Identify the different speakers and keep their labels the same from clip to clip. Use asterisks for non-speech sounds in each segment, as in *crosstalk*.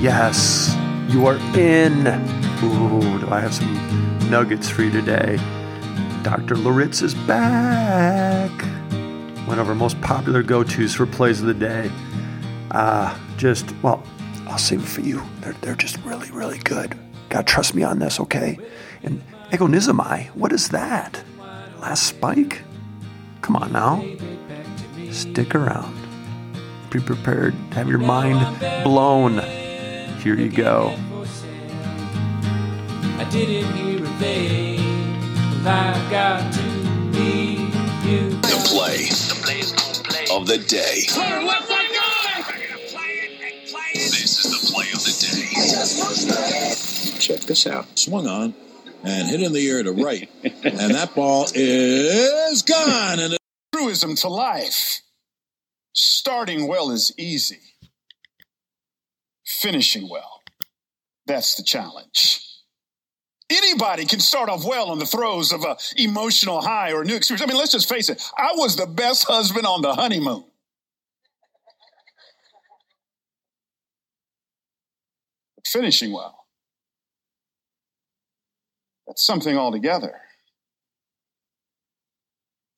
Speaker 1: Yes, you are in. Ooh, do I have some nuggets for you today? Dr. Loritts is back. One of our most popular go tos for plays of the day. Uh, just, well, I'll save it for you. They're, they're just really, really good. Gotta trust me on this, okay? And agonizomai, what is that? Last spike? Come on now. Stick around. Be prepared have your mind blown. Here you go.
Speaker 2: I didn't hear a thing. I got to meet you.
Speaker 3: The play of the day. This is the play of the day.
Speaker 4: Check this out. Swung on and hit in the air to right. and that ball is gone. And
Speaker 5: truism to life. Starting well is easy. Finishing well, that's the challenge. Anybody can start off well on the throes of an emotional high or new experience. I mean, let's just face it. I was the best husband on the honeymoon. But finishing well, that's something altogether.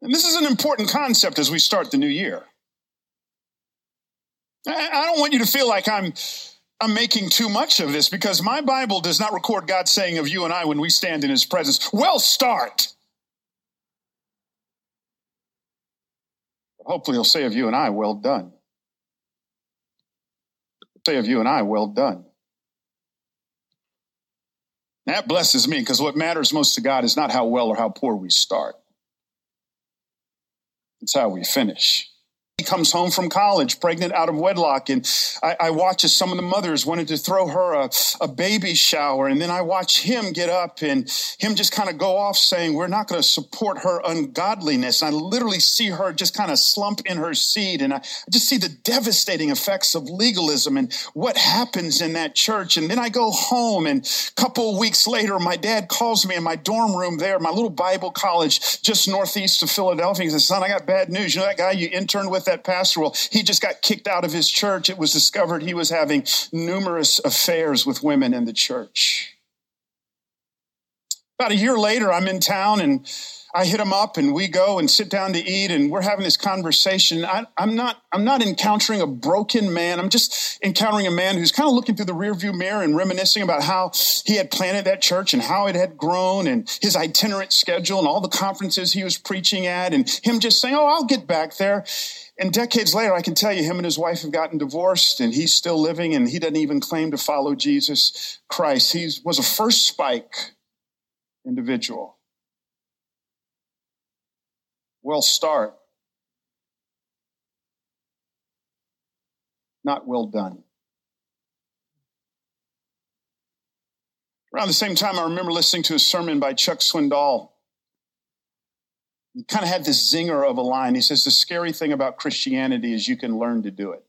Speaker 5: And this is an important concept as we start the new year. I don't want you to feel like I'm I'm making too much of this because my Bible does not record God saying of you and I when we stand in his presence, well start. But hopefully he'll say of you and I, well done. Say of you and I, well done. That blesses me because what matters most to God is not how well or how poor we start. It's how we finish. Comes home from college, pregnant out of wedlock, and I, I watch as some of the mothers wanted to throw her a, a baby shower, and then I watch him get up and him just kind of go off saying, "We're not going to support her ungodliness." And I literally see her just kind of slump in her seat, and I, just see the devastating effects of legalism and what happens in that church. And then I go home, and a couple weeks later, my dad calls me in my dorm room there, my little Bible college just northeast of Philadelphia. He says, "Son, I got bad news. You know that guy you interned with." That pastor, well, he just got kicked out of his church. It was discovered he was having numerous affairs with women in the church. About a year later, I'm in town and I hit him up and we go and sit down to eat and we're having this conversation. I, am not, I'm not encountering a broken man. I'm just encountering a man who's kind of looking through the rearview mirror and reminiscing about how he had planted that church and how it had grown and his itinerant schedule and all the conferences he was preaching at and him just saying, Oh, I'll get back there. And decades later, I can tell you, him and his wife have gotten divorced, and he's still living, and he doesn't even claim to follow Jesus Christ. He was a first spike individual. Well, start. Not well done. Around the same time, I remember listening to a sermon by Chuck Swindoll he kind of had this zinger of a line. He says, The scary thing about Christianity is you can learn to do it.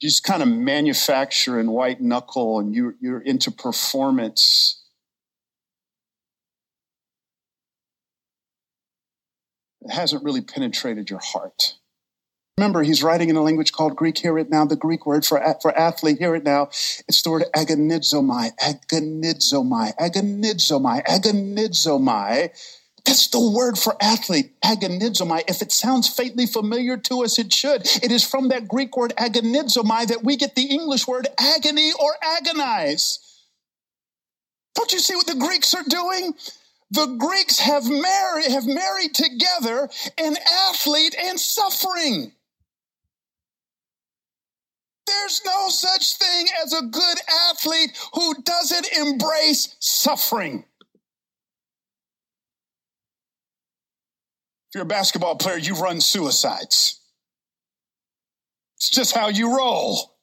Speaker 5: Just kind of manufacture and white knuckle, and you, you're into performance. Hasn't really penetrated your heart. Remember, he's writing in a language called Greek. Hear it now. The Greek word for, for athlete, hear it now. It's the word agonizomai, agonizomai, agonizomai, agonizomai. That's the word for athlete, agonizomai. If it sounds faintly familiar to us, it should. It is from that Greek word agonizomai that we get the English word agony or agonize. Don't you see what the Greeks are doing? The Greeks have married, have married together an athlete and suffering. There's no such thing as a good athlete who doesn't embrace suffering. If you're a basketball player, you run suicides. It's just how you roll.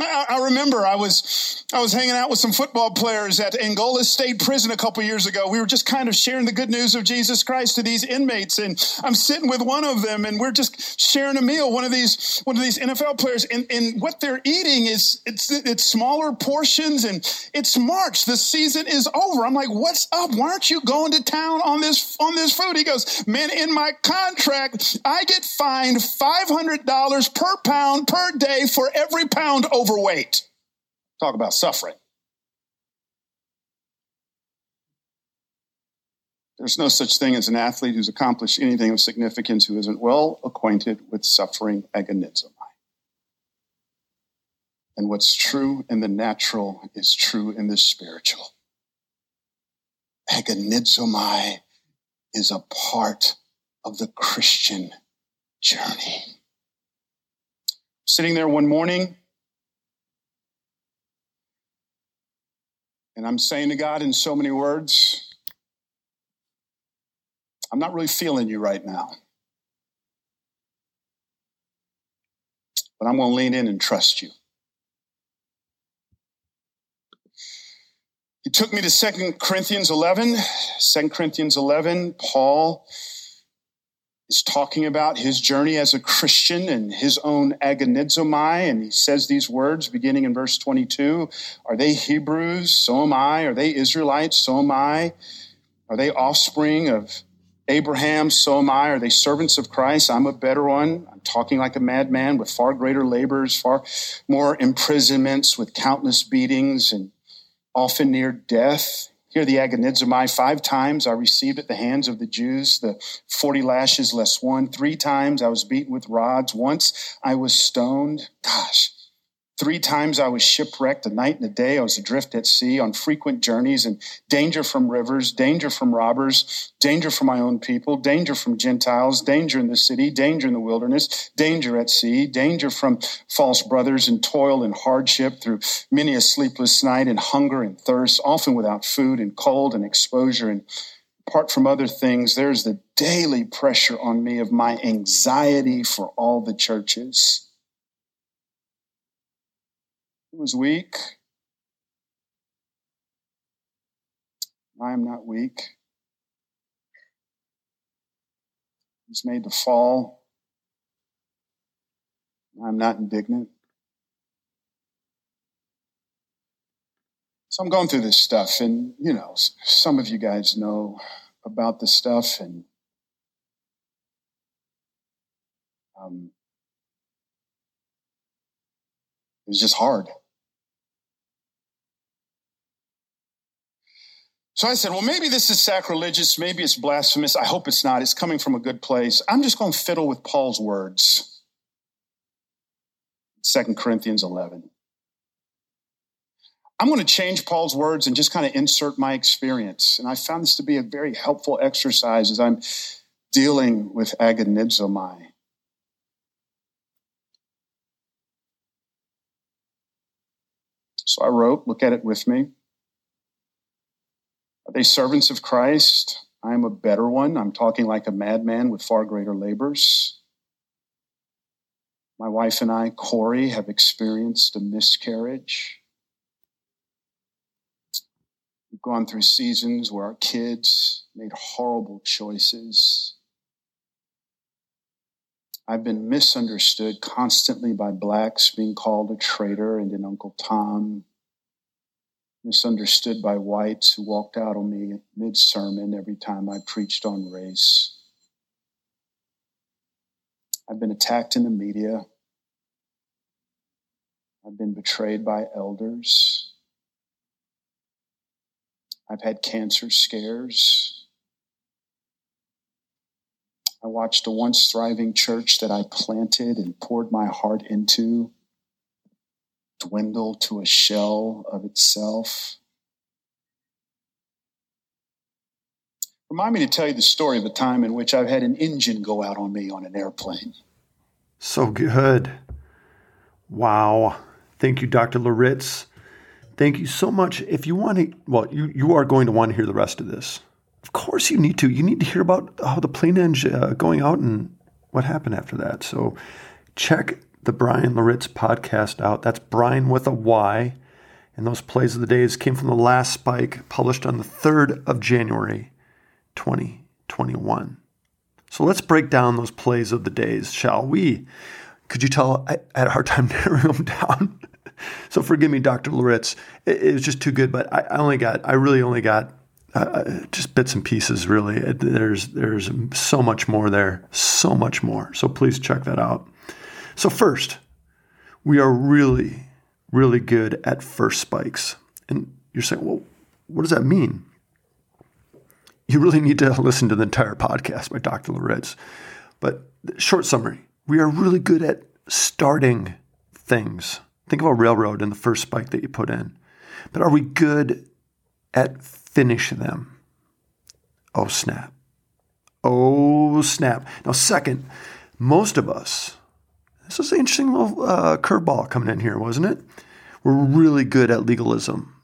Speaker 5: I, remember I was I was hanging out with some football players at Angola State Prison a couple years ago. We were just kind of sharing the good news of Jesus Christ to these inmates, and I'm sitting with one of them, and we're just sharing a meal. One of these one of these NFL players, and, and what they're eating is it's it's smaller portions, and it's March. The season is over. I'm like, what's up? Why aren't you going to town on this on this food? He goes, man, in my contract, I get fined five hundred dollars per pound per day for every pound over overweight. Talk about suffering. There's no such thing as an athlete who's accomplished anything of significance who isn't well acquainted with suffering agonizomai. And what's true in the natural is true in the spiritual. Agonizomai is a part of the Christian journey. Sitting there one morning, And I'm saying to God in so many words, I'm not really feeling you right now. But I'm going to lean in and trust you. He took me to 2 Corinthians 11. 2 Corinthians 11, Paul is talking about his journey as a Christian and his own agonizomai. And he says these words beginning in verse 22 Are they Hebrews? So am I. Are they Israelites? So am I. Are they offspring of Abraham? So am I. Are they servants of Christ? I'm a better one. I'm talking like a madman with far greater labors, far more imprisonments, with countless beatings, and often near death. Here, the agonizomai, five times I received at the hands of the Jews the 40 lashes less one. Three times I was beaten with rods. Once I was stoned. Gosh, Three times I was shipwrecked, a night and a day. I was adrift at sea on frequent journeys and danger from rivers, danger from robbers, danger from my own people, danger from Gentiles, danger in the city, danger in the wilderness, danger at sea, danger from false brothers and toil and hardship through many a sleepless night and hunger and thirst, often without food and cold and exposure. And apart from other things, there's the daily pressure on me of my anxiety for all the churches it was weak. I am not weak. He's made to fall. I'm not indignant. So I'm going through this stuff, and you know, some of you guys know about this stuff, and um, it was just hard. So I said, well, maybe this is sacrilegious. Maybe it's blasphemous. I hope it's not. It's coming from a good place. I'm just going to fiddle with Paul's words. 2 Corinthians 11. I'm going to change Paul's words and just kind of insert my experience. And I found this to be a very helpful exercise as I'm dealing with agonizomai. So I wrote, look at it with me. Are they servants of Christ? I am a better one. I'm talking like a madman with far greater labors. My wife and I, Corey, have experienced a miscarriage. We've gone through seasons where our kids made horrible choices. I've been misunderstood constantly by blacks, being called a traitor and an Uncle Tom misunderstood by whites who walked out on me mid sermon every time I preached on race. I've been attacked in the media. I've been betrayed by elders. I've had cancer scares. I watched a once thriving church that I planted and poured my heart into dwindle to a shell of itself. Remind me to tell you the story of a time in which I've had an engine go out on me on an airplane.
Speaker 1: So good. Wow. Thank you, Dr. Loritts. Thank you so much. If you want to, well, you, you are going to want to hear the rest of this. Of course, you need to. You need to hear about how the plane engine uh, going out and what happened after that. So check the Bryan Loritts podcast out. That's Bryan with a Y. And those plays of the days came from the last spike published on the 3rd of January, 2021. So let's break down those plays of the days, shall we? Could you tell I had a hard time *laughs* narrowing them down? so forgive me, Dr. Loritts. It, it, was just too good, but I, I only got, I really only got uh, uh just bits and pieces. Really, there's there's so much more there, so much more. So please check that out. So first, we are really, really good at first spikes, and you're saying, well, what does that mean? You really need to *laughs* listen to the entire podcast by Dr. Loritts. But short summary, we are really good at starting things. Think of a railroad and the first spike that you put in. But are we good at finish them? Oh, snap. Oh, snap. Now, second, most of us, this is an interesting little uh, curveball coming in here, wasn't it? We're really good at legalism.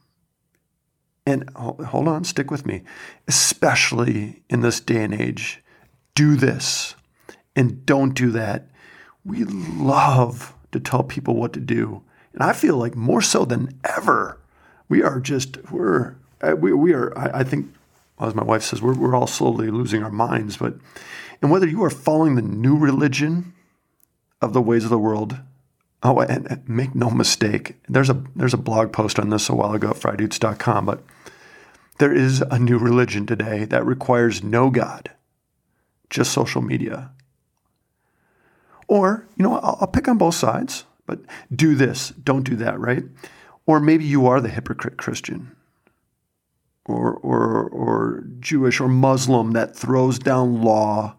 Speaker 1: And hold on, stick with me. Especially in this day and age, do this and don't do that. We love to tell people what to do. And I feel like more so than ever, we are just, we're, uh, we, we are, I, I think, as my wife says, we're, we're all slowly losing our minds. But, and whether you are following the new religion of the ways of the world, oh, and make no mistake, there's a, there's a blog post on this a while ago at fridudes.com, but there is a new religion today that requires no God, just social media. Or, you know, I'll, I'll pick on both sides, but do this, don't do that, right? Or maybe you are the hypocrite Christian or, or, or Jewish or Muslim that throws down law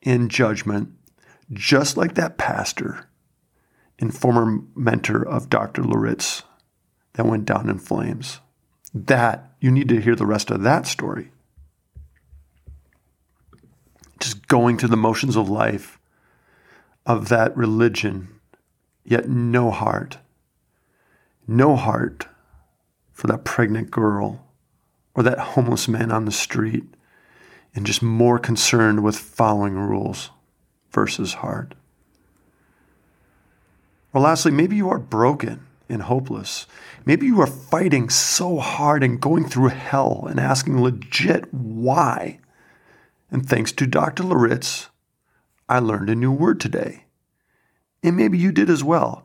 Speaker 1: in judgment, just like that pastor and former mentor of Dr. Loritts that went down in flames. That, you need to hear the rest of that story. Just going through the motions of life of that religion, yet no heart, no heart for that pregnant girl or that homeless man on the street, and just more concerned with following rules versus heart. Or lastly, maybe you are broken and hopeless. Maybe you are fighting so hard and going through hell and asking legit why. And thanks to Dr. Loritts, I learned a new word today. And maybe you did as well.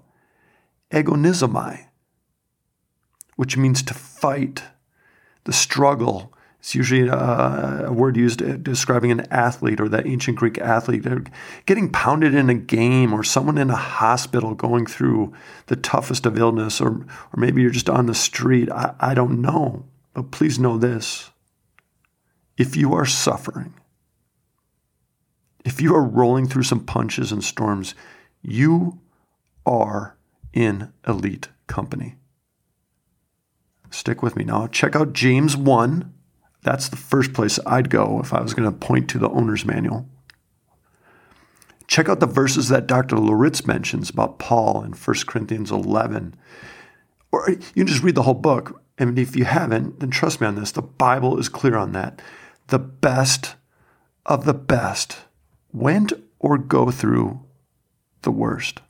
Speaker 1: Agonizomai, which means to fight, the struggle. It's usually a, a, word used describing an athlete or that ancient Greek athlete. Getting pounded in a game or someone in a hospital going through the toughest of illness, or, or maybe you're just on the street. I, I don't know. But please know this if you are suffering, if you are rolling through some punches and storms, you are in elite company. Stick with me now. Check out James 1. That's the first place I'd go if I was going to point to the owner's manual. Check out the verses that Dr. Loritts mentions about Paul in 1 Corinthians 11. Or you can just read the whole book. And if you haven't, then trust me on this. The Bible is clear on that. The best of the best went or go through the worst.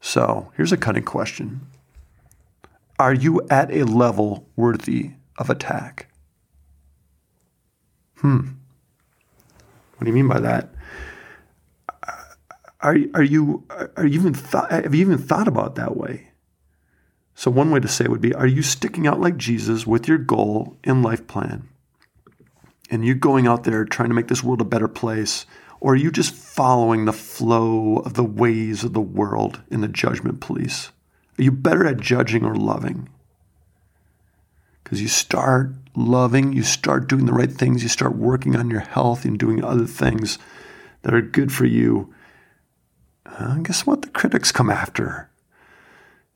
Speaker 1: So here's a cutting question Are you at a level worthy of attack? Hmm. What do you mean by that? Are, are you are you even thought, have you even thought about that way? So one way to say it would be: Are you sticking out like Jesus with your goal and life plan? And you going out there trying to make this world a better place, or are you just following the flow of the ways of the world in the judgment police? Are you better at judging or loving? Because you start loving, you start doing the right things, you start working on your health and doing other things that are good for you. Uh, guess what? The critics come after.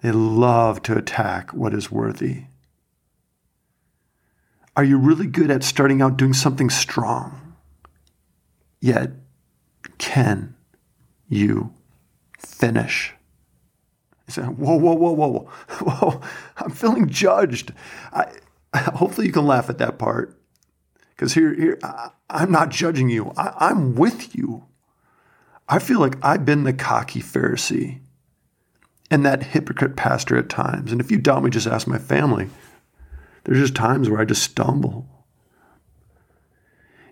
Speaker 1: They love to attack what is worthy. Are you really good at starting out doing something strong? Yet, can you finish? You say, whoa, whoa, whoa, whoa, *laughs* whoa, I'm feeling judged. I, hopefully you can laugh at that part. Because here, here I, am not judging you. I, I'm with you. I feel like I've been the cocky Pharisee and that hypocrite pastor at times. And if you doubt me, just ask my family. There's just times where I just stumble.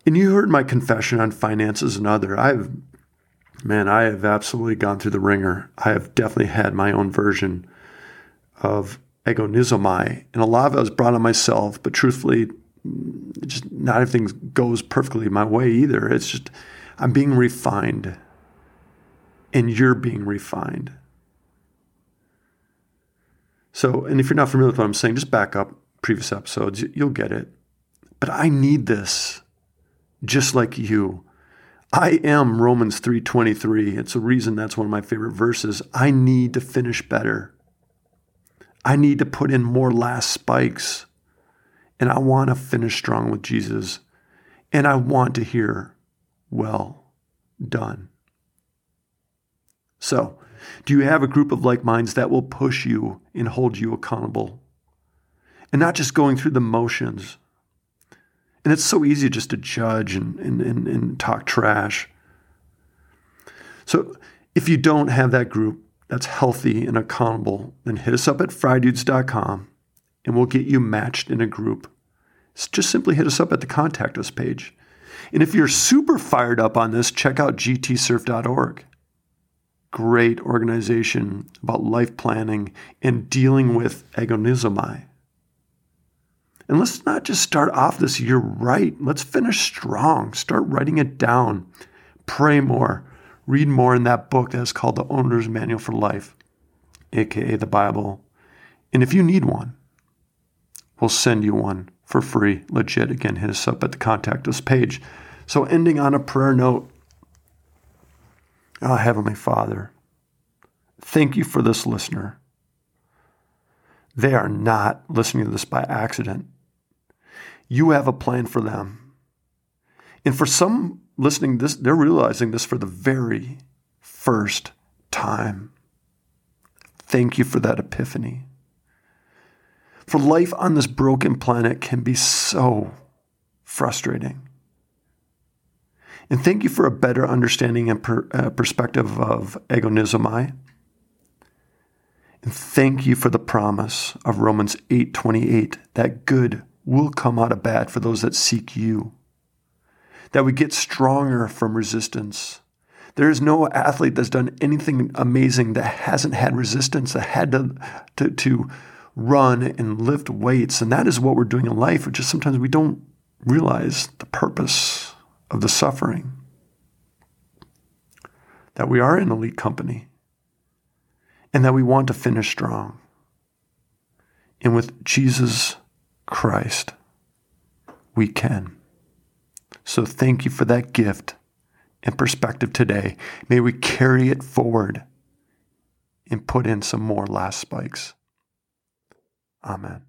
Speaker 1: And you heard my confession on finances and other. I've, man, I have absolutely gone through the ringer. I have definitely had my own version of agonizomai. And a lot of it was brought on myself, but truthfully, just not everything goes perfectly my way either. It's just, I'm being refined and you're being refined. So, and if you're not familiar with what I'm saying, just back up previous episodes, you'll get it. But I need this just like you. I am Romans 3:23. It's a reason that's one of my favorite verses. I need to finish better. I need to put in more last spikes. And I want to finish strong with Jesus. And I want to hear, well done. So, do you have a group of like minds that will push you and hold you accountable? And not just going through the motions. And it's so easy just to judge and, and, and, and talk trash. So, if you don't have that group that's healthy and accountable, then hit us up at frydudes.com and we'll get you matched in a group. Just simply hit us up at the contact us page. And if you're super fired up on this, check out gtsurf.org great organization about life planning and dealing with agonizomai. And let's not just start off this year right. Let's finish strong. Start writing it down. Pray more. Read more in that book that is called The Owner's Manual for Life, aka the Bible. And if you need one, we'll send you one for free. Legit. Again, hit us up at the contact us page. So, ending on a prayer note, Oh, Heavenly Father, thank you for this listener. They are not listening to this by accident. You have a plan for them. And for some listening this, they're realizing this for the very first time. Thank you for that epiphany. For life on this broken planet can be so frustrating. And thank you for a better understanding and per, uh, perspective of agonizomai. And thank you for the promise of Romans 8:28 that good will come out of bad for those that seek you. That we get stronger from resistance. There is no athlete that's done anything amazing that hasn't had resistance, that had to, to, to run and lift weights. And that is what we're doing in life. Which just sometimes we don't realize the purpose of the suffering. That we are in elite company and that we want to finish strong. And with Jesus Christ, we can. So thank you for that gift and perspective today. May we carry it forward and put in some more last spikes. Amen.